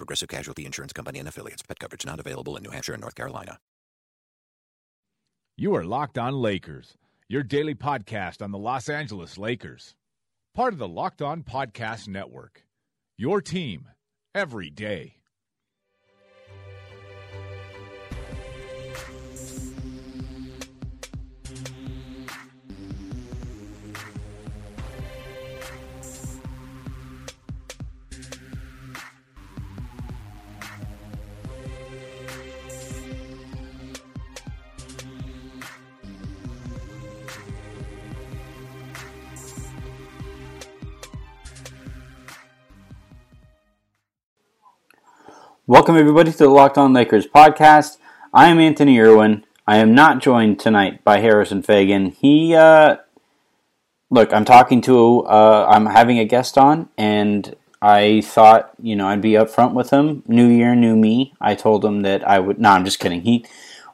Progressive Casualty Insurance Company and affiliates. Pet coverage not available in New Hampshire and North Carolina. You are Locked On Lakers, your daily podcast on the Los Angeles Lakers. Part of the Locked On Podcast Network. Your team every day. Welcome, everybody, to the Locked On Lakers podcast. I am Anthony Irwin. I am not joined tonight by Harrison Fagan. He, uh, look, I'm talking to, uh, I'm having a guest on, and I thought, you know, I'd be upfront with him. New year, new me. I told him that I would, no, I'm just kidding. He,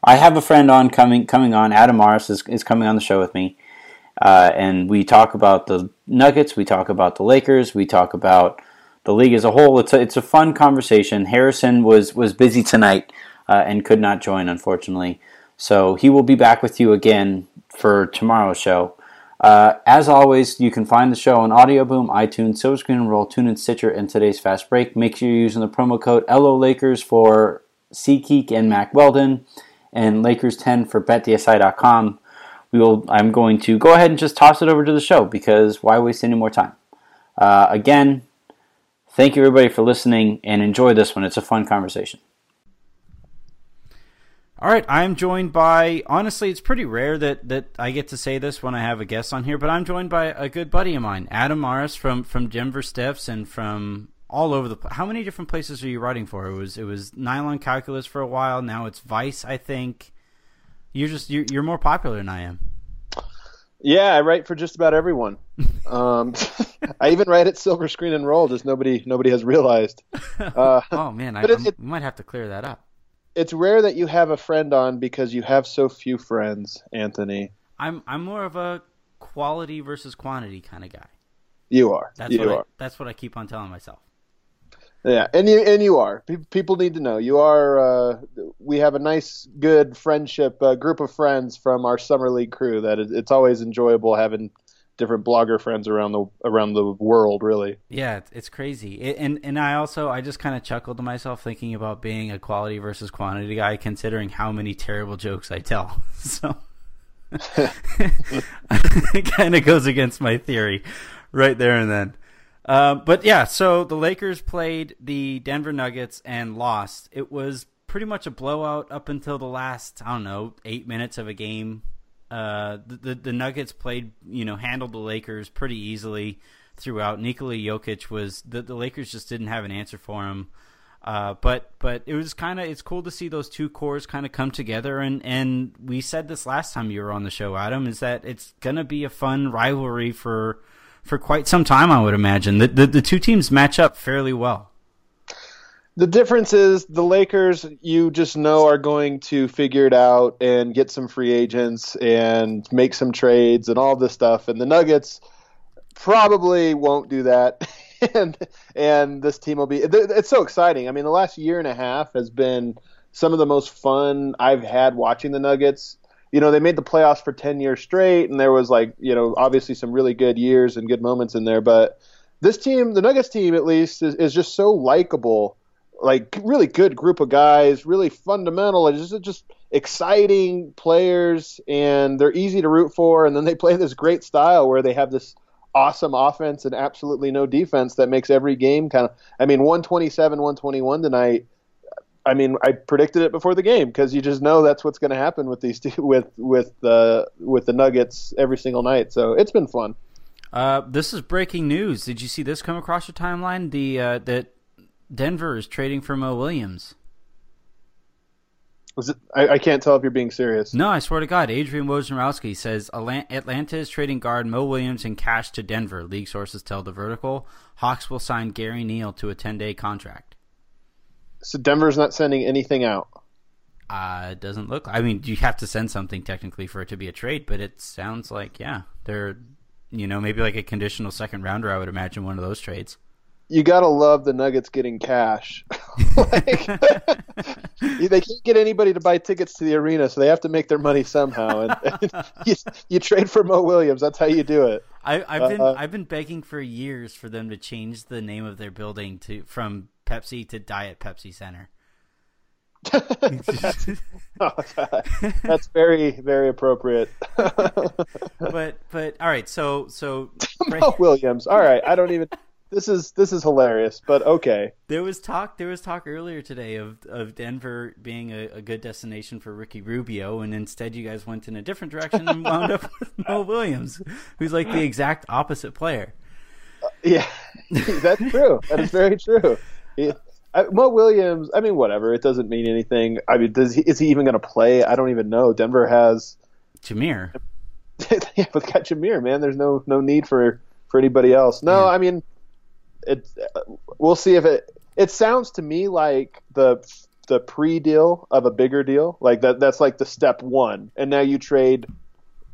I have a friend on coming, coming on. Adam Morris is, is coming on the show with me. Uh, and we talk about the Nuggets, we talk about the Lakers, we talk about the league as a whole. It's a, it's a fun conversation. Harrison was was busy tonight uh, and could not join, unfortunately. So he will be back with you again for tomorrow's show. Uh, as always, you can find the show on Audio Boom, iTunes, Silver Screen and Roll, TuneIn, Stitcher, and today's Fast Break. Make sure you're using the promo code LO Lakers for SeatGeek and Mack Weldon, and Lakers10 for BetDSI.com. We will. I'm going to go ahead and just toss it over to the show because why waste any more time? Uh, again, Thank you, everybody, for listening and enjoy this one. It's a fun conversation. All right, I'm joined by honestly, it's pretty rare that that I get to say this when I have a guest on here, but I'm joined by a good buddy of mine, Adam Morris from from Denver Stiffs and from all over the. How many different places are you writing for? It was it was Nylon Calculus for a while. Now it's Vice, I think. You're just you're, you're more popular than I am. Yeah, I write for just about everyone. um, I even write at Silver Screen and Roll, just nobody nobody has realized. Uh, oh man, I, it, it, might have to clear that up. It's rare that you have a friend on because you have so few friends, Anthony. I'm I'm more of a quality versus quantity kind of guy. You are. That's you what are. I, that's what I keep on telling myself. Yeah, and you and you are. People need to know you are. Uh, we have a nice, good friendship uh, group of friends from our summer league crew. That it's always enjoyable having different blogger friends around the around the world. Really. Yeah, it's crazy. It, and and I also I just kind of chuckled to myself thinking about being a quality versus quantity guy, considering how many terrible jokes I tell. So. it kind of goes against my theory right there and then. Uh, but yeah, so the Lakers played the Denver Nuggets and lost. It was pretty much a blowout up until the last, I don't know, eight minutes of a game. Uh, the, the, the Nuggets played, you know, handled the Lakers pretty easily throughout. Nikola Jokic was the, the Lakers just didn't have an answer for him. Uh, but but it was kind of it's cool to see those two cores kind of come together and and we said this last time you were on the show, Adam, is that it's gonna be a fun rivalry for for quite some time, I would imagine. The, the, the two teams match up fairly well. The difference is the Lakers, you just know, are going to figure it out and get some free agents and make some trades and all this stuff. And the Nuggets probably won't do that. and and this team will be. It's so exciting. I mean, the last year and a half has been some of the most fun I've had watching the Nuggets you know, they made the playoffs for 10 years straight, and there was like, you know, obviously some really good years and good moments in there. But this team, the Nuggets team at least, is, is just so likable. Like, really good group of guys, really fundamental, just, just exciting players, and they're easy to root for. And then they play this great style where they have this awesome offense and absolutely no defense that makes every game kind of. I mean, 127, 121 tonight I mean, I predicted it before the game because you just know that's what's going to happen with these two, with with the with the Nuggets every single night. So it's been fun. Uh, this is breaking news. Did you see this come across your timeline? The uh, that Denver is trading for Mo Williams. Was it? I, I can't tell if you're being serious. No, I swear to God. Adrian Wojnarowski says Atlanta is trading guard Mo Williams in cash to Denver. League sources tell the Vertical. Hawks will sign Gary Neal to a 10 day contract. So Denver's not sending anything out. Uh, it doesn't look. I mean, you have to send something technically for it to be a trade, but it sounds like yeah, they're you know maybe like a conditional second rounder. I would imagine one of those trades you gotta love the Nuggets getting cash. like, they can't get anybody to buy tickets to the arena, so they have to make their money somehow. And, and you, you, trade for Mo Williams. That's how you do it. I, have been uh, I've been begging for years for them to change the name of their building to from Pepsi to Diet Pepsi Center. that's, oh that's very very appropriate. but but all right, so so Mo Williams. All right, I don't even this is this is hilarious, but okay. There was talk. There was talk earlier today of of Denver being a, a, good destination for Ricky Rubio, and instead you guys went in a different direction and wound up with Mo Williams, who's like the exact opposite player. Uh, yeah, that's true. That is very true. I, Mo Williams. I mean, whatever. It doesn't mean anything. I mean, does he, is he even going to play? I don't even know. Denver has Jameer. yeah, but got Jameer, man. There's no no need for for anybody else. No, yeah. I mean it we'll see if it it sounds to me like the the pre-deal of a bigger deal like that that's like the step one and now you trade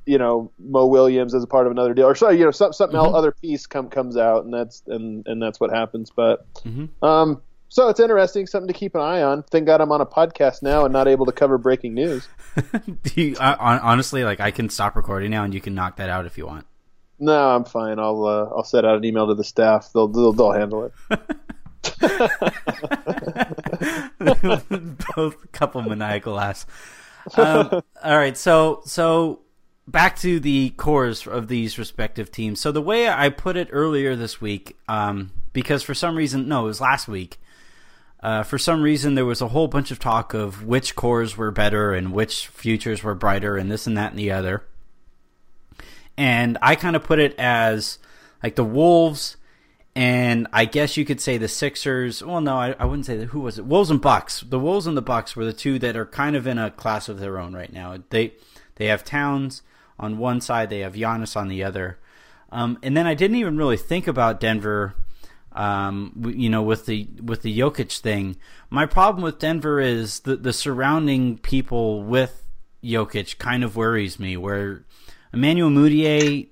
you know Mo Williams as a part of another deal or so you know some, something mm-hmm. else other piece come comes out and that's and and that's what happens but mm-hmm. um so it's interesting something to keep an eye on thank god i'm on a podcast now and not able to cover breaking news you, I, honestly like i can stop recording now and you can knock that out if you want no, I'm fine. I'll uh, I'll send out an email to the staff. They'll they'll, they'll handle it. Both a couple maniacal laughs. Um, all right, so so back to the cores of these respective teams. So the way I put it earlier this week, um, because for some reason, no, it was last week. Uh, for some reason, there was a whole bunch of talk of which cores were better and which futures were brighter, and this and that and the other and I kind of put it as like the Wolves and I guess you could say the Sixers. Well, no, I, I wouldn't say that. Who was it? Wolves and Bucks. The Wolves and the Bucks were the two that are kind of in a class of their own right now. They they have Towns on one side, they have Giannis on the other, um, and then I didn't even really think about Denver. Um, you know, with the with the Jokic thing, my problem with Denver is the the surrounding people with Jokic kind of worries me. Where Emmanuel Mudiay,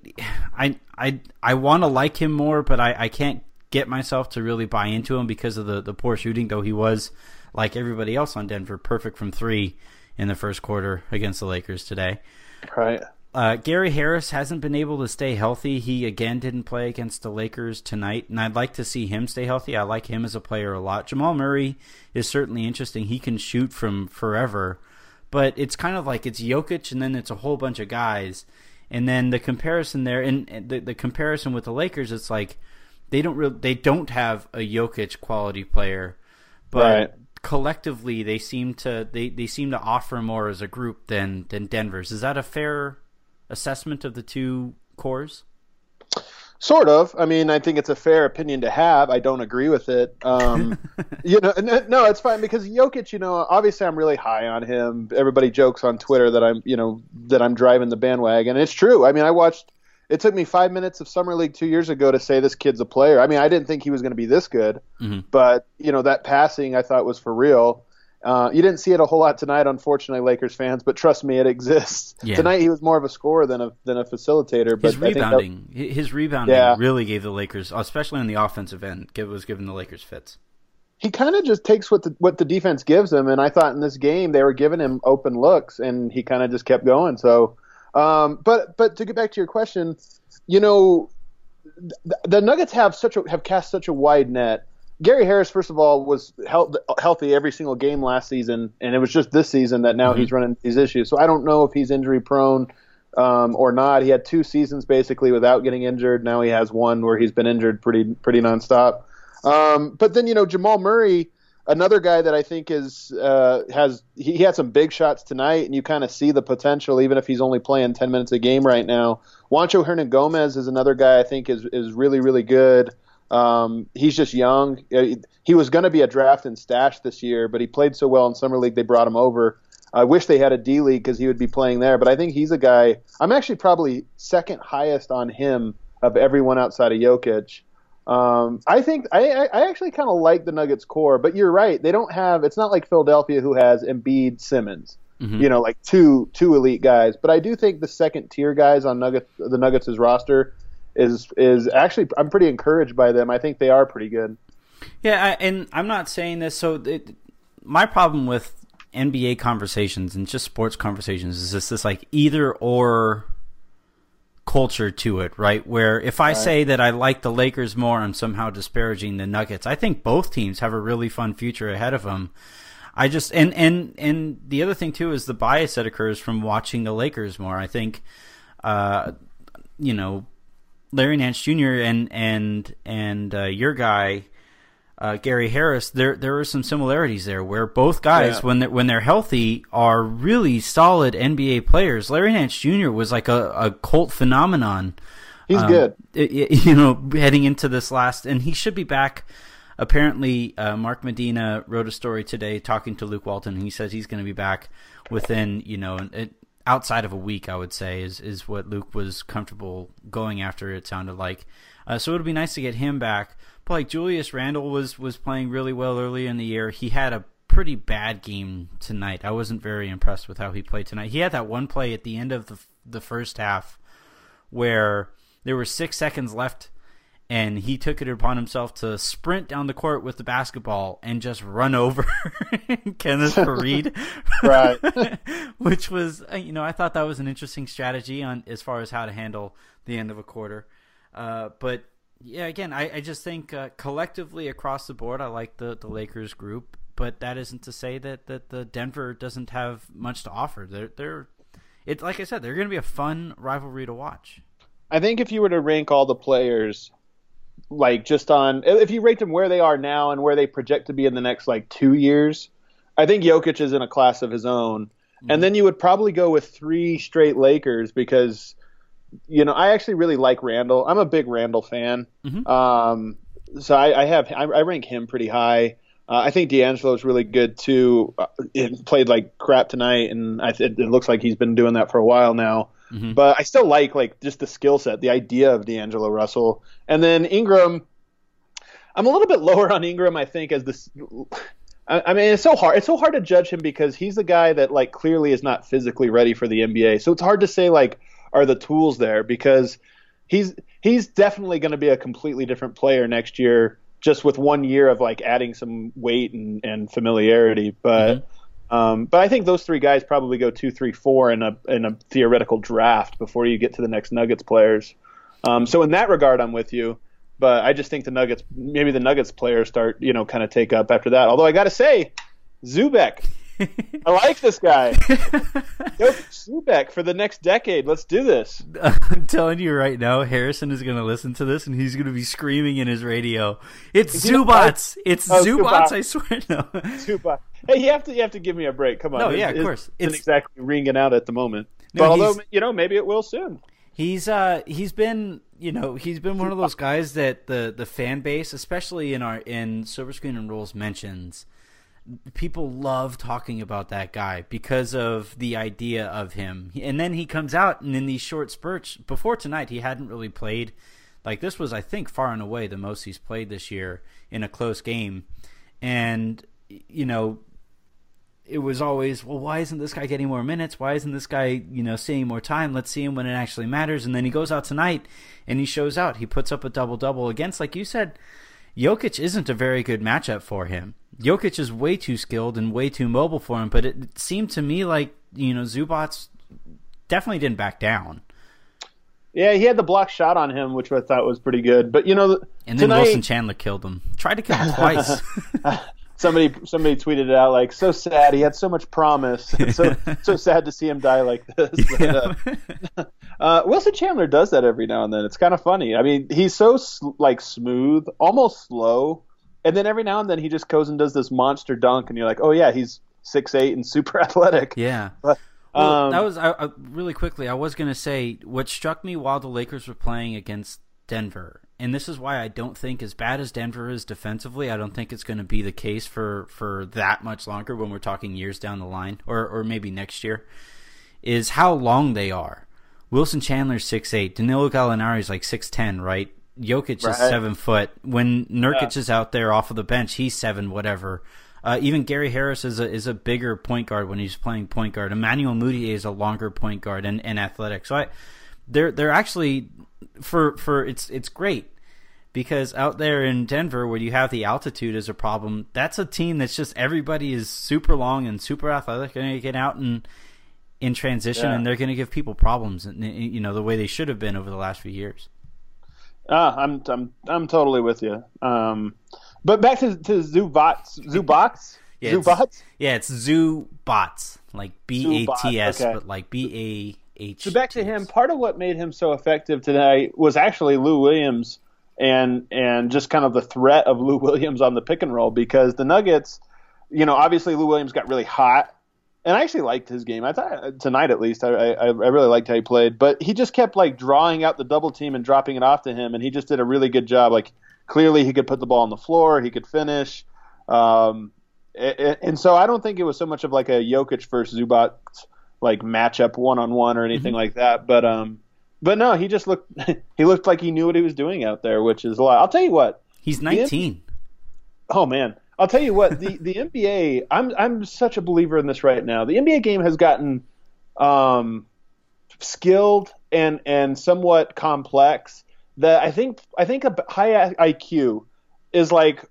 I I I want to like him more, but I, I can't get myself to really buy into him because of the, the poor shooting. Though he was like everybody else on Denver, perfect from three in the first quarter against the Lakers today. Right. Uh, Gary Harris hasn't been able to stay healthy. He again didn't play against the Lakers tonight, and I'd like to see him stay healthy. I like him as a player a lot. Jamal Murray is certainly interesting. He can shoot from forever, but it's kind of like it's Jokic and then it's a whole bunch of guys and then the comparison there, and the the comparison with the Lakers, it's like they don't really they don't have a Jokic quality player, but right. collectively they seem to they, they seem to offer more as a group than than Denver's. Is that a fair assessment of the two cores? Sort of. I mean, I think it's a fair opinion to have. I don't agree with it. Um, you know, no, it's fine because Jokic. You know, obviously, I'm really high on him. Everybody jokes on Twitter that I'm, you know, that I'm driving the bandwagon. And it's true. I mean, I watched. It took me five minutes of summer league two years ago to say this kid's a player. I mean, I didn't think he was going to be this good, mm-hmm. but you know, that passing I thought was for real. Uh, you didn't see it a whole lot tonight, unfortunately, Lakers fans. But trust me, it exists. Yeah. Tonight he was more of a scorer than a than a facilitator. But his rebounding, that, his rebounding, yeah. really gave the Lakers, especially on the offensive end, was giving the Lakers fits. He kind of just takes what the what the defense gives him, and I thought in this game they were giving him open looks, and he kind of just kept going. So, um, but but to get back to your question, you know, the, the Nuggets have such a have cast such a wide net Gary Harris, first of all, was health, healthy every single game last season, and it was just this season that now mm-hmm. he's running these issues. So I don't know if he's injury prone um, or not. He had two seasons basically without getting injured. Now he has one where he's been injured pretty pretty nonstop. Um, but then you know Jamal Murray, another guy that I think is uh, has he, he had some big shots tonight, and you kind of see the potential even if he's only playing 10 minutes a game right now. Juancho Hernangomez is another guy I think is is really really good. Um, he's just young. Uh, he was going to be a draft and stash this year, but he played so well in summer league they brought him over. I wish they had a D League because he would be playing there, but I think he's a guy. I'm actually probably second highest on him of everyone outside of Jokic. Um, I think I, I actually kind of like the Nuggets core, but you're right. They don't have. It's not like Philadelphia who has Embiid, Simmons. Mm-hmm. You know, like two two elite guys. But I do think the second tier guys on Nuggets the Nuggets' roster is is actually I'm pretty encouraged by them. I think they are pretty good. Yeah, I, and I'm not saying this. So it, my problem with NBA conversations and just sports conversations is this this like either or culture to it, right? Where if I right. say that I like the Lakers more, I'm somehow disparaging the Nuggets. I think both teams have a really fun future ahead of them. I just and and and the other thing too is the bias that occurs from watching the Lakers more. I think, uh, you know, Larry Nance Jr. and and and uh, your guy uh, Gary Harris, there there are some similarities there where both guys, yeah. when they're, when they're healthy, are really solid NBA players. Larry Nance Jr. was like a, a cult phenomenon. He's um, good, you know, heading into this last, and he should be back. Apparently, uh, Mark Medina wrote a story today talking to Luke Walton. And he says he's going to be back within, you know, it, outside of a week. I would say is is what Luke was comfortable going after. It sounded like, uh, so it would be nice to get him back But like Julius Randle was was playing really well early in the year. He had a pretty bad game tonight. I wasn't very impressed with how he played tonight. He had that one play at the end of the the first half where there were 6 seconds left and he took it upon himself to sprint down the court with the basketball and just run over Kenneth Faried. right. Which was, uh, you know, I thought that was an interesting strategy on as far as how to handle the end of a quarter. Uh, but yeah, again, I, I just think uh, collectively across the board, I like the, the Lakers group, but that isn't to say that, that the Denver doesn't have much to offer. They're they're it like I said, they're going to be a fun rivalry to watch. I think if you were to rank all the players, like just on if you rate them where they are now and where they project to be in the next like two years, I think Jokic is in a class of his own. Mm-hmm. And then you would probably go with three straight Lakers because you know, I actually really like Randle. I'm a big Randle fan. Mm-hmm. Um, so I, I have I, I, rank him pretty high. Uh, I think D'Angelo is really good too. Uh, it played like crap tonight, and I, it, it, looks like he's been doing that for a while now. Mm-hmm. But I still like like just the skill set, the idea of D'Angelo Russell, and then Ingram. I'm a little bit lower on Ingram, I think, as this. I mean, it's so hard. It's so hard to judge him because he's a guy that like clearly is not physically ready for the NBA. So it's hard to say like, are the tools there because he's he's definitely going to be a completely different player next year just with one year of like adding some weight and, and familiarity but mm-hmm. Um, but I think those three guys probably go two three four in a in a theoretical draft before you get to the next Nuggets players. Um, so in that regard I'm with you. But I just think the Nuggets maybe the Nuggets players start you know kind of take up after that. Although I got to say Zubek I like this guy. Go Zubek for the next decade. Let's do this. I'm telling you right now, Harrison is going to listen to this and he's going to be screaming in his radio. It's Zubac. It's oh, Zubac. I swear. No. Zubac. Hey, you have to you have to give me a break. Come on. No, yeah, of course. It's exactly ringing out at the moment. No, but although you know, maybe it will soon. He's uh he's been you know he's been one of those guys that the the fan base, especially in our in Silver Screen and Roll mentions people love talking about that guy because of the idea of him. And then he comes out and in these short spurts before tonight he hadn't really played like this was I think far and away the most he's played this year in a close game. And you know it was always, well, why isn't this guy getting more minutes? Why isn't this guy, you know, seeing more time? Let's see him when it actually matters. And then he goes out tonight and he shows out. He puts up a double double against, like you said, Jokic isn't a very good matchup for him. Jokic is way too skilled and way too mobile for him, but it seemed to me like, you know, Zubats definitely didn't back down. Yeah, he had the block shot on him, which I thought was pretty good. But you know, and then tonight... Wilson Chandler killed him. Tried to kill him twice. somebody somebody tweeted it out like so sad. He had so much promise. so so sad to see him die like this. Yeah. But, uh, uh, Wilson Chandler does that every now and then. It's kind of funny. I mean, he's so like smooth, almost slow, and then every now and then he just goes and does this monster dunk, and you're like, oh yeah, he's six eight and super athletic. Yeah. But, well, um, that was I, I, really quickly. I was going to say what struck me while the Lakers were playing against Denver, and this is why I don't think as bad as Denver is defensively, I don't think it's going to be the case for for that much longer when we're talking years down the line, or or maybe next year. Is how long they are. Wilson Chandler's six eight. Danilo Gallinari's like six ten, right? Jokic Right. is seven foot. When Nurkic Yeah. is out there off of the bench, he's seven whatever. Uh, even Gary Harris is a is a bigger point guard when he's playing point guard. Emmanuel Mudiay is a longer point guard and, and athletic. So I, they're they're actually for for it's it's great because out there in Denver where you have the altitude as a problem, that's a team that's just everybody is super long and super athletic and they get out and in transition Yeah. and they're going to give people problems and you know the way they should have been over the last few years. Ah, I'm I'm I'm totally with you. Um, but back to to Zubats, Zubats, Yeah, it's- Zubats. Yeah, it's Zoo Bots, like B A T S, but like B A H. So back to him. Part of what made him so effective today was actually Lou Williams and and just kind of the threat of Lou Williams on the pick and roll because the Nuggets, you know, obviously Lou Williams got really hot, and I actually liked his game. I thought tonight at least I I, I really liked how he played, but he just kept like drawing out the double team and dropping it off to him, and he just did a really good job. Like clearly he could put the ball on the floor, he could finish. Um, a- a- and so I don't think it was so much of like a Jokic versus Zubac like matchup one on one or anything like that. But um, but no, he just looked he looked like he knew what he was doing out there, which is a lot. I'll tell you what. He's 19. Oh man, I'll tell you what. The the NBA. I'm I'm such a believer in this right now. The NBA game has gotten um, skilled and and somewhat complex. That I think I think a high IQ is like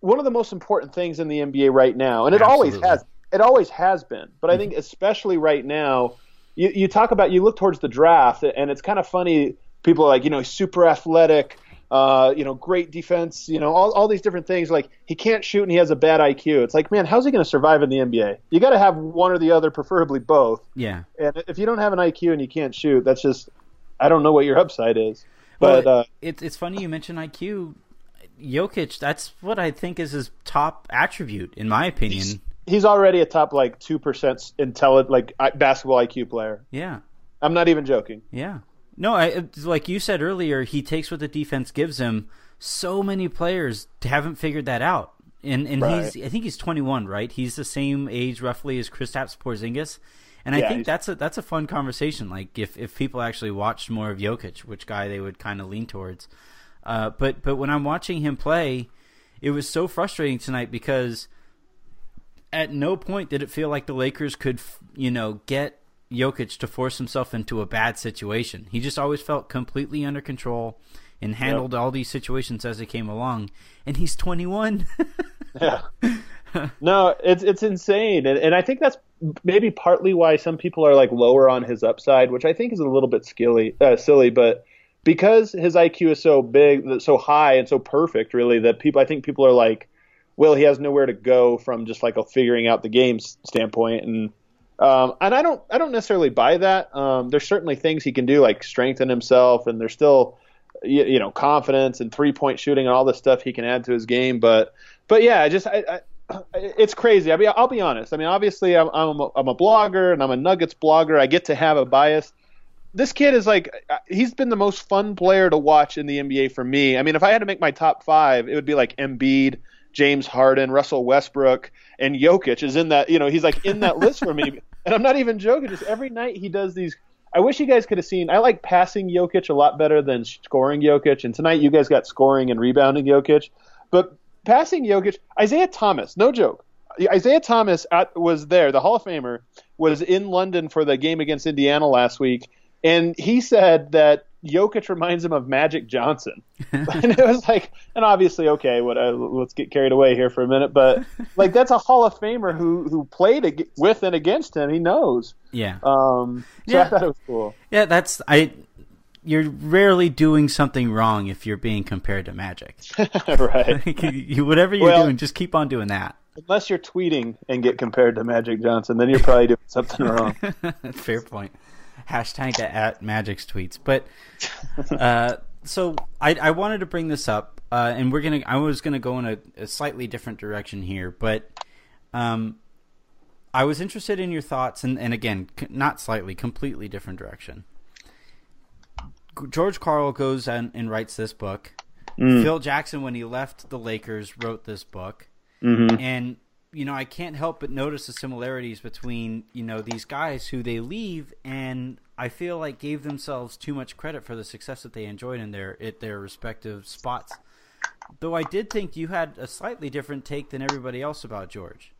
one of the most important things in the NBA right now, and it always has. It always has been, but I think especially right now, you, you talk about you look towards the draft, and it's kind of funny. People are like, you know, super athletic, uh, you know, great defense, you know, all, all these different things. Like he can't shoot and he has a bad IQ. It's like, man, how's he going to survive in the NBA? You got to have one or the other, preferably both. Yeah. And if you don't have an IQ and you can't shoot, that's just, I don't know what your upside is. But well, uh, it's it's funny you mention IQ. Jokic, that's what I think is his top attribute, in my opinion. he's already a top like two percent intelligent, like basketball IQ player. Yeah. I'm not even joking. Yeah. No, I like you said earlier, he takes what the defense gives him. So many players haven't figured that out. And and Right. he's I think he's 21, right? He's the same age roughly as Kristaps Porzingis. And I Yeah, think that's a that's a fun conversation like if if people actually watched more of Jokic, which guy they would kind of lean towards. Uh, but but when I'm watching him play, it was so frustrating tonight because at no point did it feel like the Lakers could, you know, get Jokic to force himself into a bad situation. He just always felt completely under control and handled all these situations as they came along. And he's 21. Yeah. no, it's it's insane, and and I think that's maybe partly why some people are like lower on his upside, which I think is a little bit skilly, uh, silly, but because his IQ is so big, so high, and so perfect, really, that people I think people are like, well, he has nowhere to go from just like a figuring out the game standpoint, and um, and I don't I don't necessarily buy that. Um, there's certainly things he can do, like strengthen himself, and there's still you, you know confidence and three point shooting and all this stuff he can add to his game, but but yeah, just I, I, it's crazy. I mean, I'll be honest. I mean, obviously, I'm I'm a, I'm a blogger and I'm a Nuggets blogger. I get to have a bias. This kid is like he's been the most fun player to watch in the NBA for me. I mean, if I had to make my top five, it would be like Embiid, James Harden, Russell Westbrook, and Jokic is in that. You know, he's like in that list for me. And I'm not even joking. Just every night he does these. I wish you guys could have seen. I like passing Jokic a lot better than scoring Jokic. And tonight you guys got scoring and rebounding Jokic. But passing Jokic, Isiah Thomas, no joke. Isiah Thomas at, was there. The Hall of Famer was in London for the game against Indiana last week, and he said that Jokic reminds him of Magic Johnson. and it was like, and obviously, okay, what, uh, let's get carried away here for a minute, but like that's a Hall of Famer who who played ag- with and against him. He knows. yeah. Um, so Yeah. I thought it was cool. Yeah, that's I you're rarely doing something wrong if you're being compared to Magic. right. you, whatever you're Well- doing, just keep on doing that. Unless you're tweeting and get compared to Magic Johnson, then you're probably doing something wrong. Fair point. Hashtag at Magic's tweets. But uh, so I, I wanted to bring this up, uh, and we're gonna. I was gonna go in a, a slightly different direction here, but um, I was interested in your thoughts, and, and again, not slightly, completely different direction. George Karl goes and, and writes this book. Mm. Phil Jackson, when he left the Lakers, wrote this book. Mm-hmm. And you know, I can't help but notice the similarities between you know these guys who they leave, and I feel like gave themselves too much credit for the success that they enjoyed in their at their respective spots. Though I did think you had a slightly different take than everybody else about George.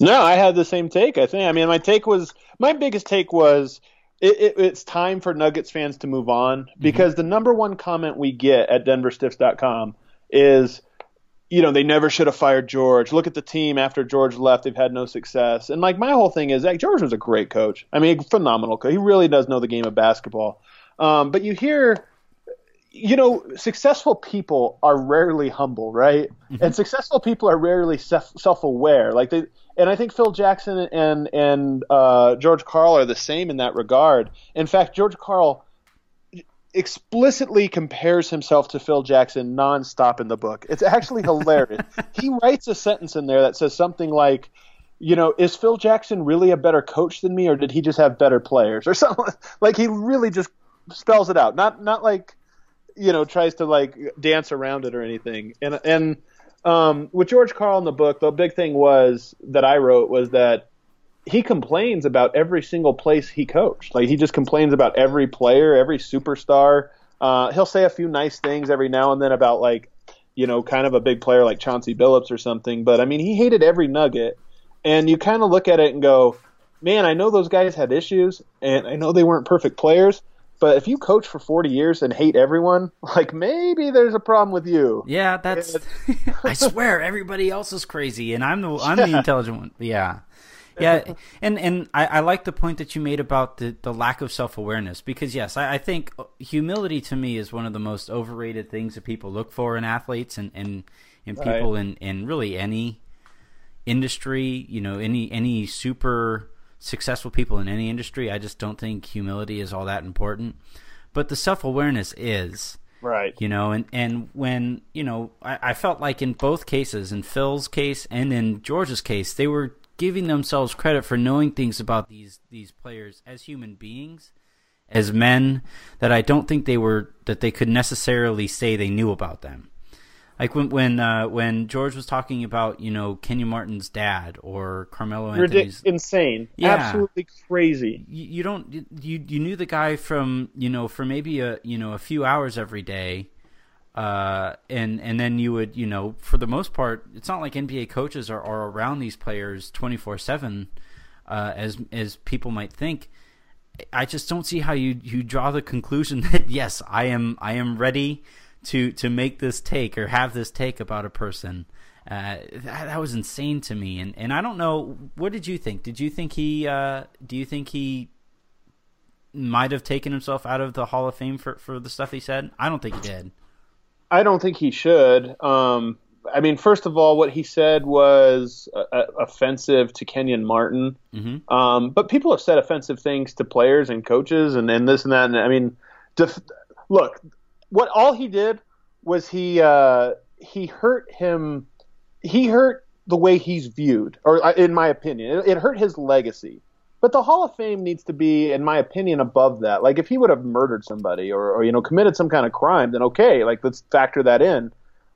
No, I had the same take. I think. I mean, my take was my biggest take was it, it, it's time for Nuggets fans to move on mm-hmm. because the number one comment we get at DenverStiffs.com is, you know, they never should have fired George. Look at the team after George left; they've had no success. And like my whole thing is, like George was a great coach. I mean, phenomenal coach. He really does know the game of basketball. Um, but you hear you know, successful people are rarely humble, right? And successful people are rarely self aware. Like they, and I think Phil Jackson and and uh, George Karl are the same in that regard. In fact, George Karl explicitly compares himself to Phil Jackson nonstop in the book. It's actually hilarious. he writes a sentence in there that says something like, you know, is Phil Jackson really a better coach than me, or did he just have better players, or something? Like he really just spells it out. Not not like you know tries to like dance around it or anything. And and um, with George Karl in the book, the big thing was that I wrote was that he complains about every single place he coached. Like he just complains about every player, every superstar. Uh, he'll say a few nice things every now and then about like you know kind of a big player like Chauncey Billups or something. But I mean, he hated every Nugget. And you kind of look at it and go, man, I know those guys had issues, and I know they weren't perfect players. But if you coach for 40 years and hate everyone, like maybe there's a problem with you. Yeah, that's. I swear, everybody else is crazy, and I'm the I'm the intelligent one. Yeah, yeah, and and I, I like the point that you made about the the lack of self awareness because yes, I, I think uh, humility to me is one of the most overrated things that people look for in athletes and and in people Right. in in really any industry. You know, any any super successful people in any industry. I just don't think humility is all that important, but the self awareness is Right. you know and and when you know I, I felt like in both cases in phil's case and in george's case they were giving themselves credit for knowing things about these these players as human beings as men that i don't think they were that they could necessarily say they knew about them like when when uh, when George was talking about you know Kenyon Martin's dad or Carmelo Anthony's Ridic- insane. Yeah. Absolutely crazy. you, you don't you you knew the guy from you know for maybe a you know a few hours every day uh and and then you would you know for the most part it's not like NBA coaches are, are around these players 24/7 uh as as people might think I just don't see how you you draw the conclusion that yes I am I am ready to to make this take or have this take about a person uh, that, that was insane to me, and and I don't know. What did you think? Did you think he? Uh, do you think he might have taken himself out of the Hall of Fame for for the stuff he said? I don't think he did. I don't think he should. Um, I mean, first of all, what he said was uh, uh, offensive to Kenyon Martin. Mhm. Um, but people have said offensive things to players and coaches and, and this and that. And I mean, def- look, what all he did was he uh, he hurt him. He hurt the way he's viewed, or uh, in my opinion, it, it hurt his legacy. But the Hall of Fame needs to be, in my opinion, above that. Like if he would have murdered somebody or, or you know committed some kind of crime, then okay, like let's factor that in.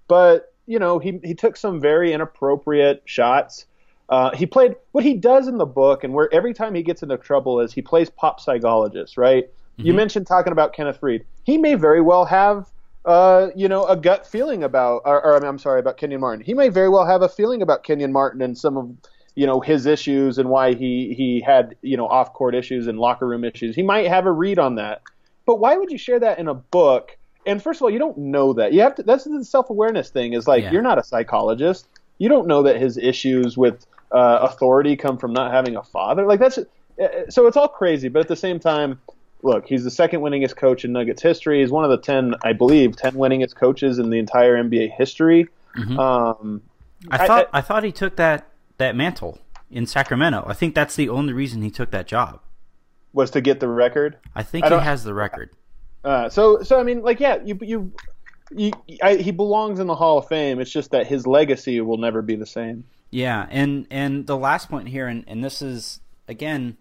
But you know he he took some very inappropriate shots. Uh, he played what he does in the book, and where every time he gets into trouble is he plays pop psychologist, right? You mentioned talking about Kenneth Faried. He may very well have, uh, you know, a gut feeling about, or, or I'm sorry, about Kenyon Martin. He may very well have a feeling about Kenyon Martin and some of, you know, his issues and why he he had, you know, off court issues and locker room issues. He might have a read on that. But why would you share that in a book? And first of all, you don't know that. You have to. That's the self awareness thing. Is like Yeah. you're not a psychologist. You don't know that his issues with uh, authority come from not having a father. Like that's uh, so it's all crazy. But at the same time, look, he's the second winningest coach in Nuggets history. He's one of the ten, I believe, ten winningest coaches in the entire NBA history. Um, I thought I, thought he took that that mantle in Sacramento. I think that's the only reason he took that job. was to get the record. I think I he has the record. Uh, so, so I mean, like, yeah, you, you, you I, he belongs in the Hall of Fame. It's just that his legacy will never be the same. Yeah, and and the last point here, and, and this is again,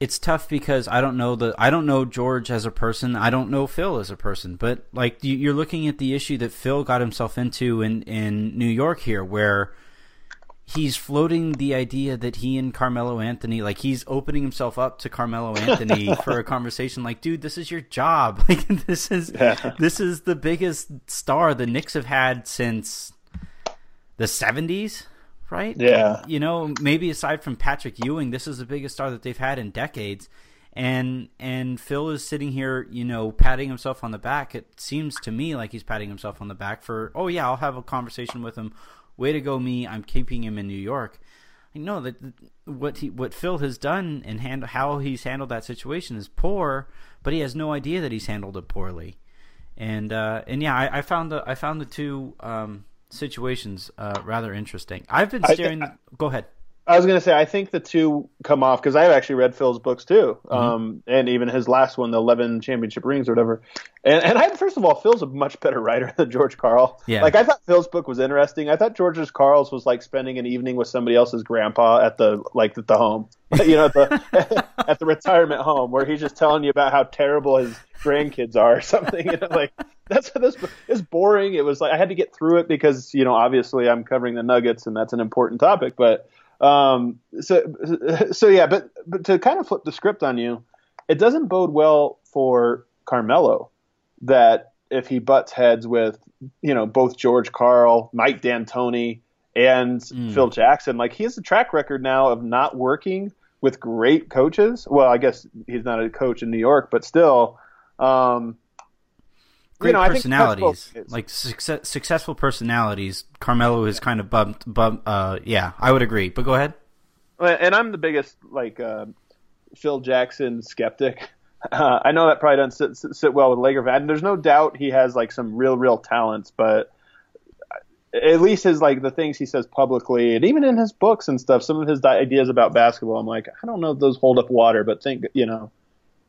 it's tough because I don't know the I don't know George as a person. I don't know Phil as a person. But like you're looking at the issue that Phil got himself into in in New York here, where he's floating the idea that he and Carmelo Anthony, like he's opening himself up to Carmelo Anthony for a conversation. Like, dude, this is your job. Like, this is yeah. this is the biggest star the Knicks have had since the '70s right? Yeah. You know, maybe aside from Patrick Ewing, this is the biggest star that they've had in decades. And and Phil is sitting here, you know, patting himself on the back. It seems to me like he's patting himself on the back for, oh yeah, I'll have a conversation with him. Way to go, me! I'm keeping him in New York. I know that what he what Phil has done and hand, how he's handled that situation is poor, but he has no idea that he's handled it poorly. And uh, and yeah, I, I found the I found the two um, situations uh, rather interesting. I've been staring. I, go ahead. I was going to say I think the two come off because I've actually read Phil's books too, mm-hmm. um, and even his last one, the Eleven Championship Rings or whatever. And, and I first of all, Phil's a much better writer than George Karl. Yeah. Like I thought Phil's book was interesting. I thought George's Karl's was like spending an evening with somebody else's grandpa at the like at the home, you know, at the at the retirement home where he's just telling you about how terrible his grandkids are or something. You know, like that's this is boring. It was like I had to get through it because you know obviously I'm covering the Nuggets and that's an important topic. But um, so so yeah, but but to kind of flip the script on you, it doesn't bode well for Carmelo that if he butts heads with you know both George Karl, Mike D'Antoni, and mm. Phil Jackson. Like he has a track record now of not working with great coaches. Well, I guess he's not a coach in New York, but still. Um, great you know, personalities, like success, successful personalities. Carmelo is kind of bumped. Bump, uh, yeah, I would agree. But go ahead. And I'm the biggest like uh, Phil Jackson skeptic. Uh, I know that probably doesn't sit, sit well with Laker fans. There's no doubt he has like some real, real talents, but at least his like the things he says publicly, and even in his books and stuff, some of his ideas about basketball, I'm like, I don't know if those hold up water, but think you know.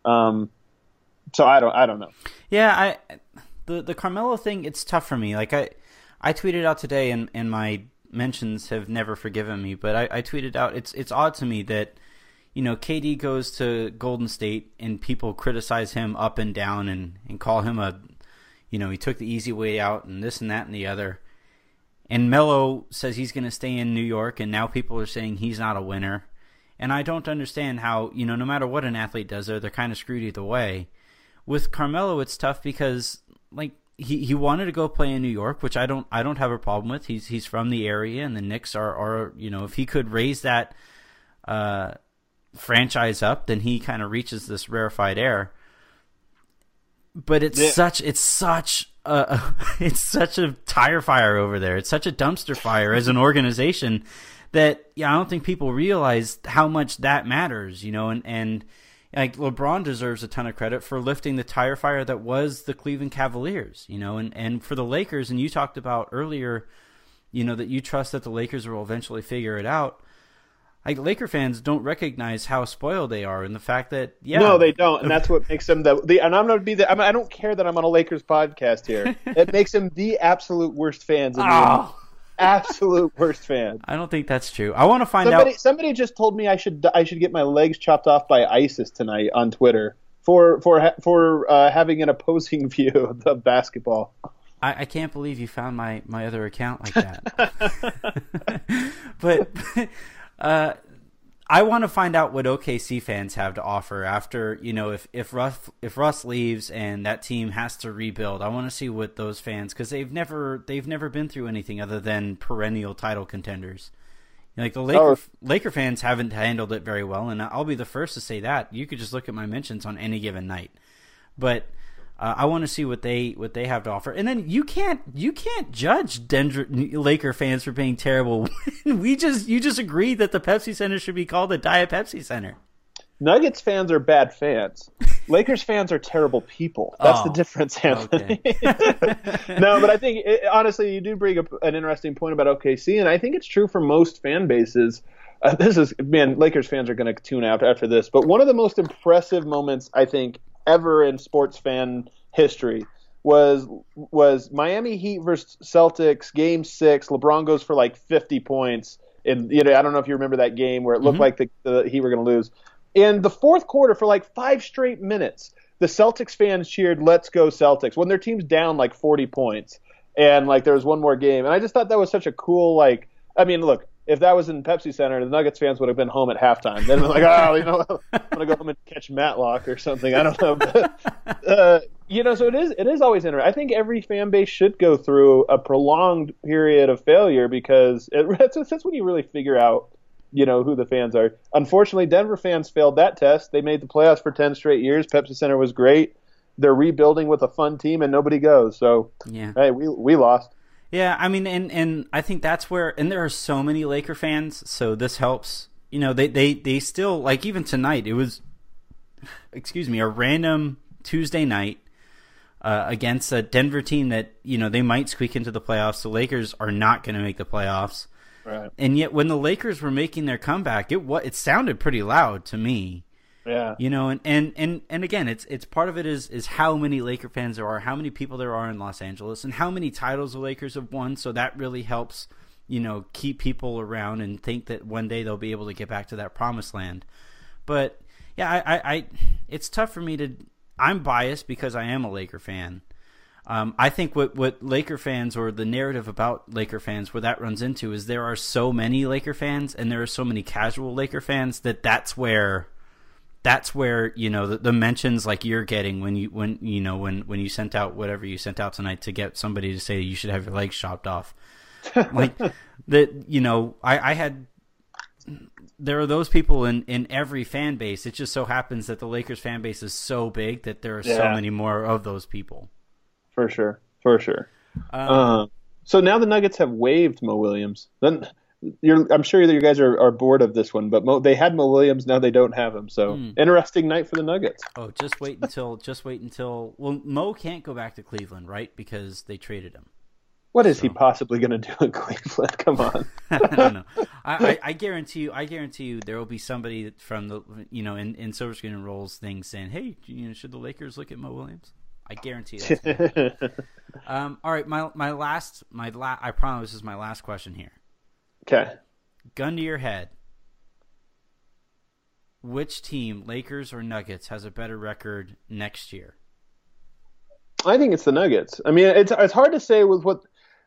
Um, so I don't, I don't know. Yeah, I the the Carmelo thing, it's tough for me. Like I, I tweeted out today, and and my mentions have never forgiven me. But I, I tweeted out, it's it's odd to me that you know KD goes to Golden State and people criticize him up and down and and call him a, you know, he took the easy way out and this and that and the other. And Melo says he's going to stay in New York, and now people are saying he's not a winner. And I don't understand how, you know, no matter what an athlete does there, they're kind of screwed either way. With Carmelo, it's tough because like he, he wanted to go play in New York, which I don't I don't have a problem with. He's he's from the area, and the Knicks are are you know if he could raise that uh, franchise up, then he kind of reaches this rarefied air. But it's yeah. such it's such a it's such a tire fire over there. It's such a dumpster fire as an organization that yeah I don't think people realize how much that matters. You know, and and like LeBron deserves a ton of credit for lifting the tire fire that was the Cleveland Cavaliers, you know, and, and for the Lakers, and you talked about earlier, you know, that you trust that the Lakers will eventually figure it out. Like Laker fans don't recognize how spoiled they are, and the fact that yeah, no, they don't, and that's what makes them the. the and I'm going to be the. I, I don't care that I'm on a Lakers podcast here. it makes them the absolute worst fans in the oh absolute worst fan. I don't think that's true. I want to find somebody, out. Somebody just told me I should I should get my legs chopped off by ISIS tonight on Twitter for for for uh, having an opposing view of basketball. I, I, can't believe you found my my other account like that. but uh, I want to find out what OKC fans have to offer after you know if if Russ if Russ leaves and that team has to rebuild. I want to see what those fans because they've never they've never been through anything other than perennial title contenders. Like the Laker oh. Laker fans haven't handled it very well, and I'll be the first to say that. You could just look at my mentions on any given night, but uh, I want to see what they what they have to offer, and then you can't you can't judge Denver Laker fans for being terrible. we just you just agreed that the Pepsi Center should be called the Diet Pepsi Center. Nuggets fans are bad fans. Lakers fans are terrible people. That's oh, the difference, Anthony. Okay. no, but I think it, honestly, you do bring up an interesting point about OKC, and I think it's true for most fan bases. Uh, this is man, Lakers fans are going to tune out after this. But one of the most impressive moments I think ever in sports fan history was was Miami Heat versus Celtics game six. LeBron goes for like 50 points. And you know, I don't know if you remember that game where it looked mm-hmm. like the, the Heat were going to lose. And the fourth quarter, for like five straight minutes, the Celtics fans cheered, "Let's go Celtics!" when their team's down like 40 points, and like there was one more game. And I just thought that was such a cool like. I mean, look, if that was in Pepsi Center, the Nuggets fans would have been home at halftime. They'd been like, "Oh, you know, I'm gonna go home and catch Matlock or something." I don't know. But, uh, you know, so it is. It is always interesting. I think every fan base should go through a prolonged period of failure because it, that's, that's when you really figure out, you know, who the fans are. Unfortunately, Denver fans failed that test. They made the playoffs for ten straight years. Pepsi Center was great. They're rebuilding with a fun team, and nobody goes. So, Yeah. hey, we we lost. Yeah, I mean, and and I think that's where, and there are so many Laker fans, so this helps. You know, they they they still like even tonight. It was, excuse me, a random Tuesday night uh, against a Denver team that you know they might squeak into the playoffs. The Lakers are not going to make the playoffs, Right. and yet when the Lakers were making their comeback, it what it sounded pretty loud to me. Yeah. You know, and, and, and, and again, it's it's part of it is is how many Laker fans there are, how many people there are in Los Angeles, and how many titles the Lakers have won. So that really helps, you know, keep people around and think that one day they'll be able to get back to that promised land. But yeah, I, I, I it's tough for me to. I'm biased because I am a Laker fan. Um, I think what, what Laker fans or the narrative about Laker fans, where that runs into, is there are so many Laker fans and there are so many casual Laker fans that that's where that's where you know the, the mentions like you're getting when you when you know when when you sent out whatever you sent out tonight to get somebody to say you should have your legs chopped off like that you know I, I had there are those people in in every fan base it just so happens that the lakers fan base is so big that there are so many more of those people For sure. For sure. um, Uh, so now the Nuggets have waived Mo Williams. Then I'm sure that you guys are, are bored of this one, but Mo, they had Mo Williams, now they don't have him. So Hmm. interesting night for the Nuggets. oh just wait until just wait until well mo can't go back to cleveland right because they traded him What is he possibly going to do in Cleveland? Come on. I don't know. I, I, I guarantee you. I guarantee you, there will be somebody from the you know in in Silver Screen and Roll's thing saying, "Hey, you know, should the Lakers look at Mo Williams?" I guarantee you. That's gonna happen. um, all right, my my last my la- I promise this is my last question here. Okay. Gun to your head. Which team, Lakers or Nuggets, has a better record next year? I think it's the Nuggets. I mean, it's it's hard to say with what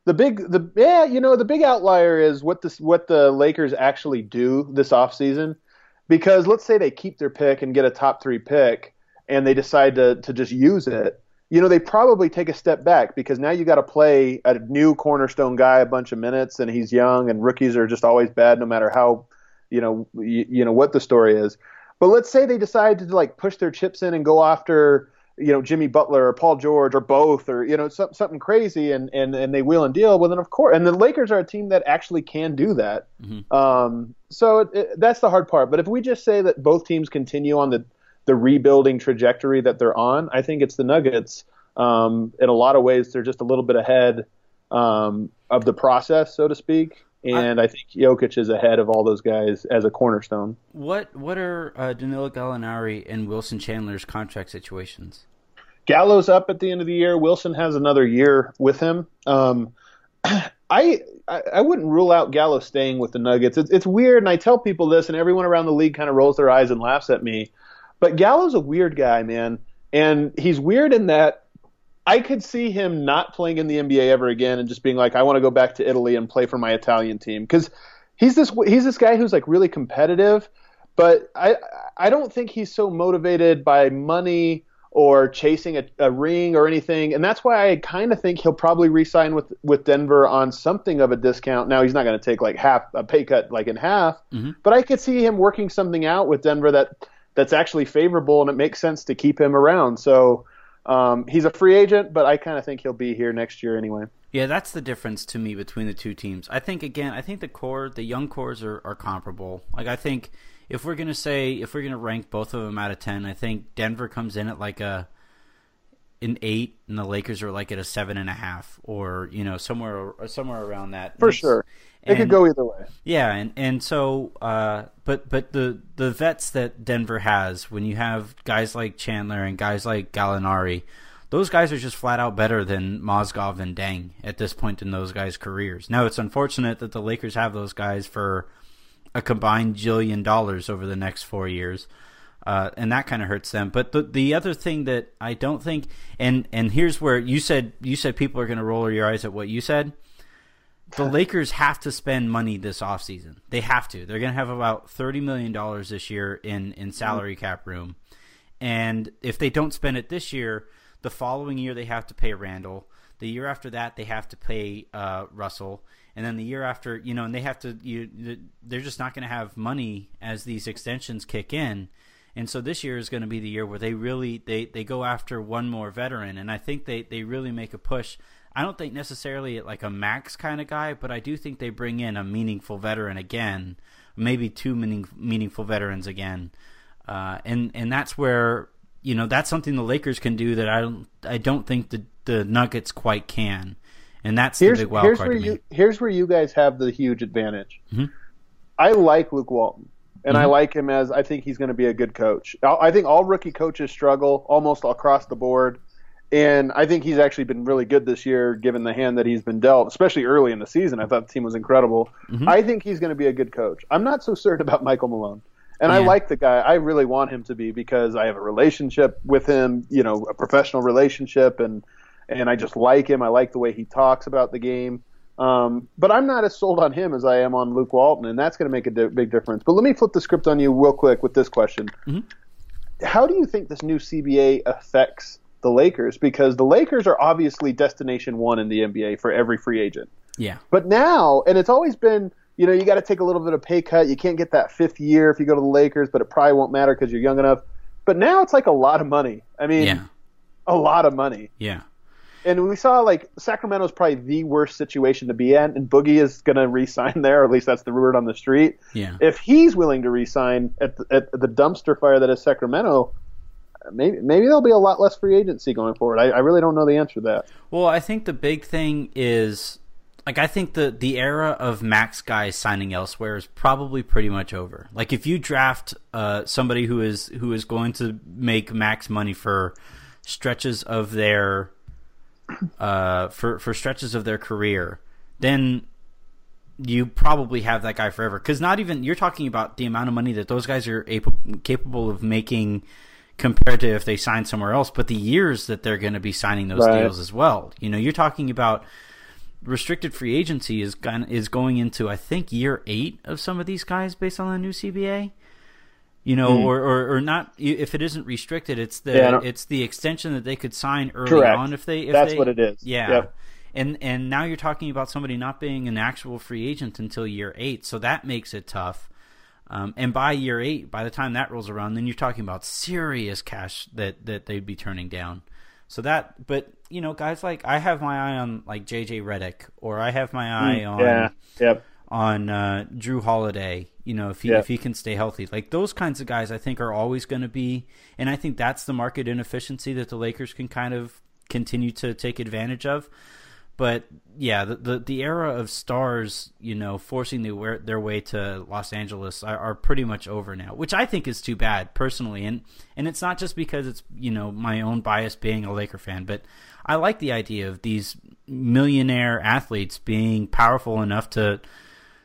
the big the yeah you know the big outlier is what this what the Lakers actually do this offseason. because let's say they keep their pick and get a top three pick and they decide to to just use it. You know, they probably take a step back because now you got to play a new cornerstone guy a bunch of minutes, and he's young, and rookies are just always bad, no matter how, you know, you, you know what the story is. But let's say they decide to like push their chips in and go after, you know, Jimmy Butler or Paul George or both or you know some, something crazy, and and and they wheel and deal. Well, then of course, and the Lakers are a team that actually can do that. Um, so it, it, that's the hard part. But if we just say that both teams continue on the the rebuilding trajectory that they're on, I think it's the Nuggets. Um, in a lot of ways, they're just a little bit ahead um, of the process, so to speak. And I, think Jokic is ahead of all those guys as a cornerstone. What what are uh, Danilo Gallinari and Wilson Chandler's contract situations? Gallo's up at the end of the year. Wilson has another year with him. Um, I, I I wouldn't rule out Gallo staying with the Nuggets. It's, it's weird, and I tell people this, and everyone around the league kind of rolls their eyes and laughs at me. But Gallo's a weird guy, man, and he's weird in that I could see him not playing in the NBA ever again and just being like, I want to go back to Italy and play for my Italian team. Because he's this he's this guy who's like really competitive, but I I don't think he's so motivated by money or chasing a, a ring or anything, and that's why I kind of think he'll probably re-sign with with Denver on something of a discount. Now he's not going to take like half a pay cut, like in half, mm-hmm. but I could see him working something out with Denver that that's actually favorable and it makes sense to keep him around. So. Um, he's a free agent, but I kind of think he'll be here next year anyway. Yeah, that's the difference to me between the two teams. I think again, I think the core, the young cores are, are comparable. Like I think if we're gonna say if we're gonna rank both of them out of ten, I think Denver comes in at like a an eight, and the Lakers are like at a seven and a half, or you know somewhere somewhere around that. For It's- it could go either way. Yeah, and and so, uh, but but the the vets that Denver has, when you have guys like Chandler and guys like Gallinari, those guys are just flat out better than Mozgov and Deng at this point in those guys' careers. Now it's unfortunate that the Lakers have those guys for a combined jillion dollars over the next four years, uh, and that kind of hurts them. But the the other thing that I don't think, and and here's where you said you said people are going to roll your eyes at what you said. The Lakers have to spend money this offseason. They have to. They're going to have about thirty million dollars this year in in salary cap room, and if they don't spend it this year, the following year they have to pay Randle. The year after that, they have to pay uh, Russell, and then the year after, you know, and they have to. You, they're just not going to have money as these extensions kick in, and so this year is going to be the year where they really they they go after one more veteran, and I think they they really make a push. I don't think necessarily like a max kind of guy, but I do think they bring in a meaningful veteran again, maybe two meaning, meaningful veterans again, uh, and and that's where you know that's something the Lakers can do that I don't I don't think the the Nuggets quite can, and that's here's, the big wild here's card where you here's where you guys have the huge advantage. Mhm. I like Luke Walton, and I Mhm. like him as I think he's going to be a good coach. I I think all rookie coaches struggle almost across the board, and I think he's actually been really good this year, given the hand that he's been dealt, especially early in the season. I thought the team was incredible. Mhm. I think he's going to be a good coach. I'm not so certain about Michael Malone. And I like the guy. I really want him to be because I have a relationship with him, you know, a professional relationship, and and I just like him. I like the way he talks about the game. Um, but I'm not as sold on him as I am on Luke Walton, and that's going to make a di- big difference. But let me flip the script on you real quick with this question: Mhm. How do you think this new CBA affects the Lakers? Because the Lakers are obviously destination one in the NBA for every free agent. Yeah, But now, and it's always been, you know, you got to take a little bit of pay cut. You can't get that fifth year if you go to the Lakers, but it probably won't matter because you're young enough. But now it's like a lot of money. I mean, yeah, a lot of money. yeah. And we saw like Sacramento's probably the worst situation to be in, and Boogie is going to re-sign there, or at least that's the word on the street. Yeah. If he's willing to re-sign at the, at the dumpster fire that is Sacramento, maybe maybe there'll be a lot less free agency going forward. I, I really don't know the answer to that. Well, I think the big thing is like I think the the era of max guys signing elsewhere is probably pretty much over. Like if you draft uh, somebody who is who is going to make max money for stretches of their uh, for for stretches of their career, then you probably have that guy forever. Because not even you're talking about the amount of money that those guys are able, capable of making compared to if they sign somewhere else, but the years that they're going to be signing those Right. deals as well. You know, you're talking about restricted free agency is is going into I think year eight of some of these guys based on the new CBA. You know, hmm. or, or, or not. If it isn't restricted, it's the. Yeah, it's the extension that they could sign early Correct. on if they. If That's they- what it is. Yeah. Yep. And and now you're talking about somebody not being an actual free agent until year eight, so that makes it tough. Um, and by year eight, by the time that rolls around, then you're talking about serious cash that that they'd be turning down. So that, but you know, guys like I have my eye on like JJ Redick, or I have my eye on Hmm. Yeah. Yep. on uh, Jrue Holiday. You know, if he Yeah. if he can stay healthy, like those kinds of guys, I think are always going to be, and I think that's the market inefficiency that the Lakers can kind of continue to take advantage of. But yeah, the the, the era of stars, you know, forcing their their way to Los Angeles are, are pretty much over now, which I think is too bad personally. And and it's not just because it's you know my own bias being a Laker fan, but I like the idea of these millionaire athletes being powerful enough to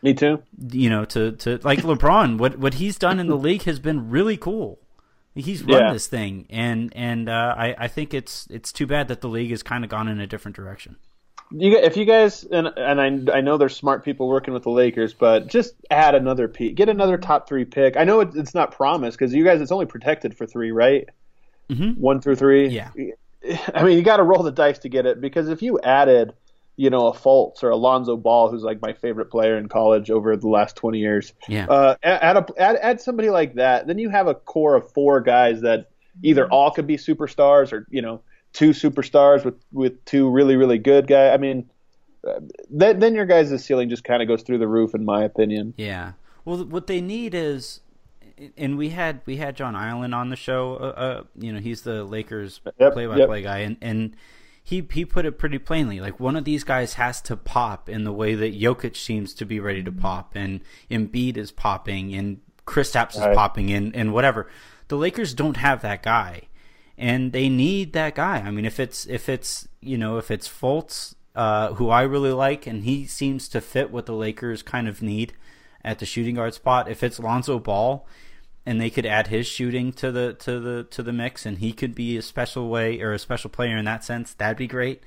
Me too. you know, to, to like LeBron, what what he's done in the league has been really cool. He's run Yeah. this thing, and and uh, I I think it's it's too bad that the league has kind of gone in a different direction. You, if you guys and and I I know there's smart people working with the Lakers, but just add another pick, get another top three pick. I know it, it's not promised because you guys it's only protected for three, right? Mhm. One through three. Yeah. I mean, you got to roll the dice to get it because if you added, you know, a Fultz or Alonzo Ball, who's like my favorite player in college over the last 20 years, Yeah. uh, add, a, add add somebody like that, then you have a core of four guys that either all could be superstars or you know two superstars with with two really really good guys. I mean, uh, then your guys' ceiling just kind of goes through the roof, in my opinion. Yeah. Well, what they need is, and we had we had John Ireland on the show. Uh, uh, you know, he's the Lakers Yep, play-by-play guy, and and he he put it pretty plainly. Like one of these guys has to pop in the way that Jokic seems to be ready to pop, and Embiid is popping, and Chris Kristaps is Right. popping, and and whatever. The Lakers don't have that guy, and they need that guy. I mean, if it's if it's you know if it's Fultz, uh, who I really like, and he seems to fit what the Lakers kind of need at the shooting guard spot. If it's Lonzo Ball, and they could add his shooting to the to the to the mix, and he could be a special way or a special player in that sense. That'd be great.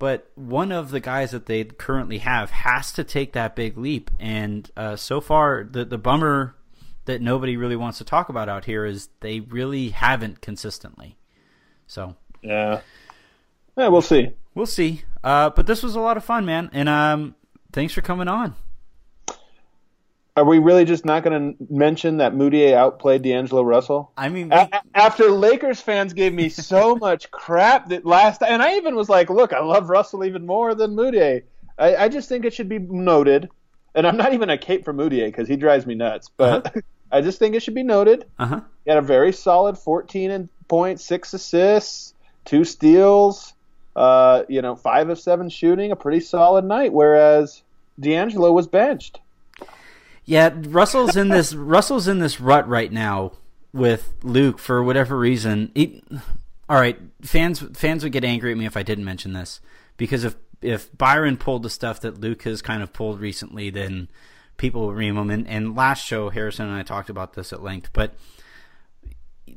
But one of the guys that they currently have has to take that big leap, and uh, so far the the bummer that nobody really wants to talk about out here is they really haven't consistently. So yeah, yeah, we'll see. We'll see. Uh, but this was a lot of fun, man, and um, thanks for coming on. Are we really just not going to mention that Mudiay outplayed D'Angelo Russell? I mean, we... after Lakers fans gave me so much crap that last, and I even was like, "Look, I love Russell even more than Mudiay." I, I just think it should be noted, and I'm not even a cape for Mudiay because he drives me nuts, but uh-huh. I just think it should be noted. Uh-huh. He had a very solid 14 and point, six assists, two steals, uh, you know, five of seven shooting, a pretty solid night. Whereas D'Angelo was benched. Yeah, Russell's in this. Russell's in this rut right now with Luke for whatever reason. He, all right, fans fans would get angry at me if I didn't mention this because if if Byron pulled the stuff that Luke has kind of pulled recently, then people will ream him. And, and last show, Harrison and I talked about this at length, but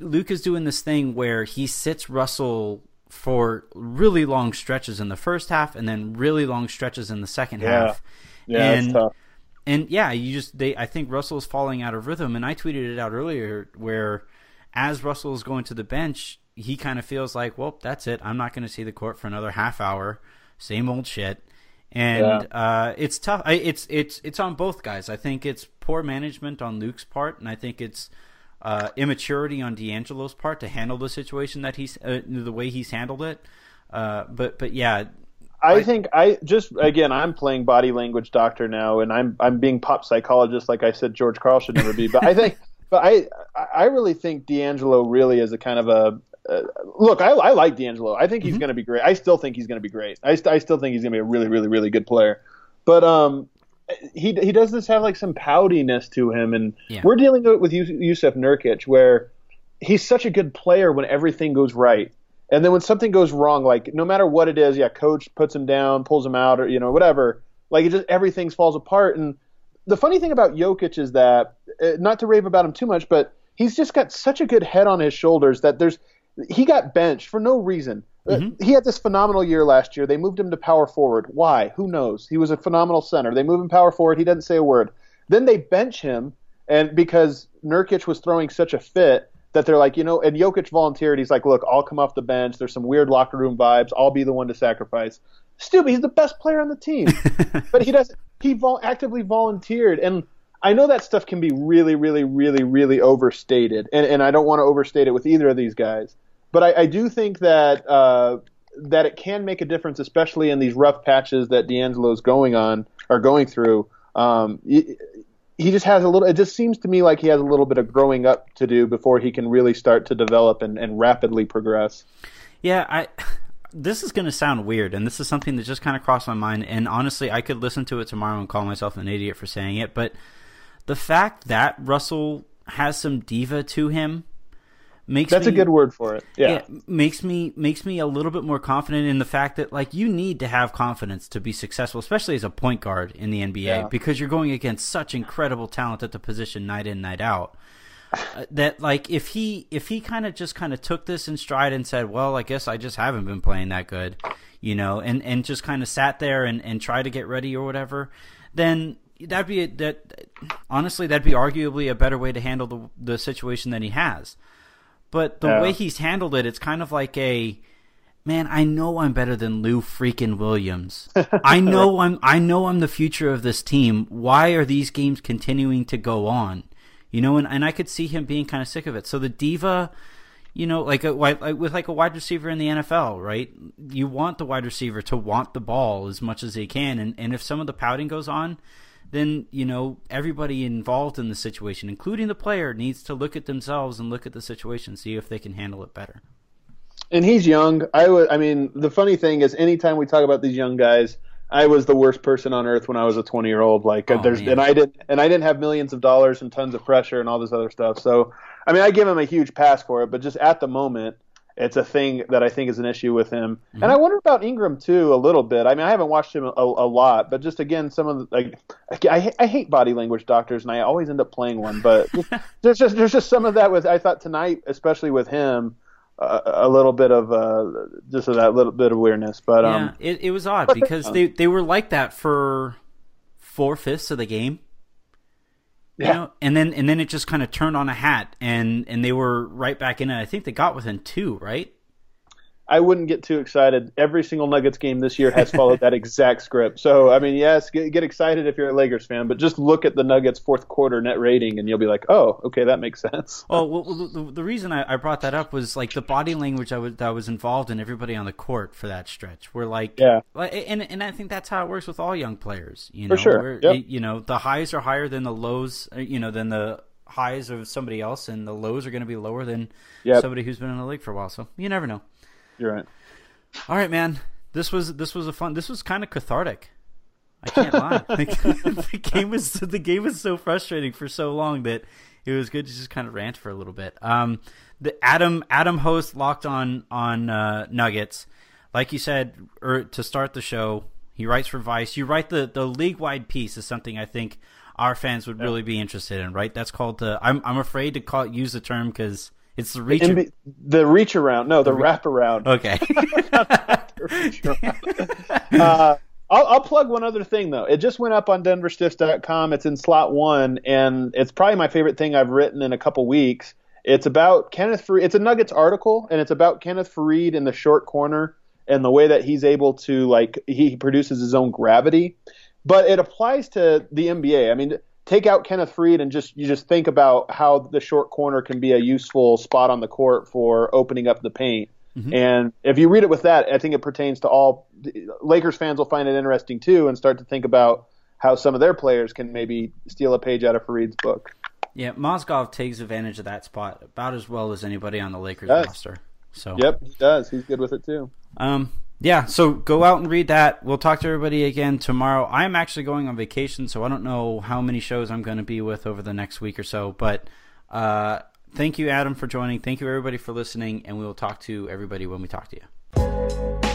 Luke is doing this thing where he sits Russell for really long stretches in the first half and then really long stretches in the second yeah. half. Yeah, and, and yeah, you just they I think Russell's falling out of rhythm and I tweeted it out earlier where as Russell is going to the bench, he kind of feels like, well, that's it. I'm not going to see the court for another half hour. Same old shit. And yeah. uh, it's tough. I, it's it's it's on both guys. I think it's poor management on Luke's part, and I think it's uh, immaturity on D'Angelo's part to handle the situation that he's uh, the way he's handled it. Uh, but but yeah, I, I think I just again I'm playing body language doctor now, and I'm I'm being pop psychologist like I said George Karl should never be. But I think, but I I really think D'Angelo really is a kind of a uh, look. I, I like D'Angelo. I think he's mm-hmm. going to be great. I still think he's going to be great. I, st- I still think he's going to be a really really really good player. But um, he he does this have like some poutiness to him, and yeah. we're dealing with Jusuf Nurkic where he's such a good player when everything goes right and then when something goes wrong, like no matter what it is, yeah, coach puts him down, pulls him out, or you know whatever. Like it just everything falls apart. And the funny thing about Jokic is that, uh, not to rave about him too much, but he's just got such a good head on his shoulders that there's he got benched for no reason. Uh, mm-hmm. He had this phenomenal year last year. They moved him to power forward. Why? Who knows? He was a phenomenal center. They move him power forward. He doesn't say a word. Then they bench him, and because Nurkic was throwing such a fit, that they're like, you know, and Jokic volunteered. He's like, look, I'll come off the bench. There's some weird locker room vibes. I'll be the one to sacrifice. Stupid. He's the best player on the team, but he doesn't. He vol- actively volunteered, and I know that stuff can be really, really, really, really overstated, and and I don't want to overstate it with either of these guys. But I, I do think that uh, that it can make a difference, especially in these rough patches that D'Angelo's going on or going through. Um, he just has a little. It just seems to me like he has a little bit of growing up to do before he can really start to develop and, and rapidly progress. Yeah, I. This is going to sound weird, and this is something that just kind of crossed my mind. And honestly, I could listen to it tomorrow and call myself an idiot for saying it. But the fact that Russell has some diva to him makes that's me, a good word for it. Yeah. yeah, makes me makes me a little bit more confident in the fact that like you need to have confidence to be successful, especially as a point guard in the NBA, yeah. because you're going against such incredible talent at the position night in night out. Uh, that like if he if he kind of just kind of took this in stride and said, well, I guess I just haven't been playing that good, you know, and and just kind of sat there and and try to get ready or whatever, then that'd be a, that honestly that'd be arguably a better way to handle the the situation than he has. But the yeah. way he's handled it, it's kind of like a man. I know I'm better than Lou freaking Williams. I know I'm. I know I'm the future of this team. Why are these games continuing to go on? You know, and, and I could see him being kind of sick of it. So the diva, you know, like a like with like a wide receiver in the NFL, right? You want the wide receiver to want the ball as much as they can, and and if some of the pouting goes on, then you know everybody involved in the situation, including the player, needs to look at themselves and look at the situation, see if they can handle it better. And he's young. I would. I mean, the funny thing is, anytime we talk about these young guys, I was the worst person on earth when I was a 20 year old. Like, oh, there's, man. and I didn't, and I didn't have millions of dollars and tons of pressure and all this other stuff. So, I mean, I give him a huge pass for it, but just at the moment, it's a thing that I think is an issue with him. Mm-hmm. And I wonder about Ingram too a little bit. I mean, I haven't watched him a, a lot, but just again, some of the, like I, I hate body language doctors, and I always end up playing one. But there's just there's just some of that with I thought tonight, especially with him. Uh, a little bit of uh, just of that little bit of weirdness, but yeah, um, it, it was odd because they, they were like that for four fifths of the game. You Yeah. know, and then and then it just kind of turned on a hat, and and they were right back in it. I think they got within two, right? I wouldn't get too excited. Every single Nuggets game this year has followed that exact script. So, I mean, yes, get, get excited if you're a Lakers fan, but just look at the Nuggets fourth quarter net rating and you'll be like, oh, okay, that makes sense. Oh, well, well, the, the reason I, I brought that up was like the body language I was that was involved in everybody on the court for that stretch. We're like, Yeah. and and I think that's how it works with all young players. You know, For sure. Yep. you know, the highs are higher than the lows. uh, You know, than the highs of somebody else, and the lows are going to be lower than Yep. somebody who's been in the league for a while. So you never know. You're right. All right, man. This was this was a fun. This was kind of cathartic. I can't lie. The game was the game was so frustrating for so long that it was good to just kind of rant for a little bit. Um, the Adam Adam host locked on on uh, Nuggets, like you said, or to start the show. He writes for Vice. You write the the league wide piece is something I think our fans would really be interested in. Right? That's called the. I'm I'm afraid to call use the term because it's the reach. NB the reach around, no, the wrap around. Okay. uh, I'll, I'll plug one other thing though. It just went up on DenverStiffs.com. It's in slot one, and it's probably my favorite thing I've written in a couple weeks. It's about Kenneth Faried. It's a Nuggets article, and it's about Kenneth Faried in the short corner and the way that he's able to like he produces his own gravity. But it applies to the NBA. I mean, take out Kenneth Faried and just you just think about how the short corner can be a useful spot on the court for opening up the paint. And if you read it with that, I think it pertains to all Lakers fans will find it interesting too and start to think about how some of their players can maybe steal a page out of Faried's book. Yeah, Mozgov takes advantage of that spot about as well as anybody on the Lakers roster. So, Yep, he does. He's good with it too. um, yeah. So go out and read that. We'll talk to everybody again tomorrow. I'm actually going on vacation, so I don't know how many shows I'm going to be with over the next week or so. But uh, thank you, Adam, for joining. Thank you, everybody, for listening, and we will talk to everybody when we talk to you.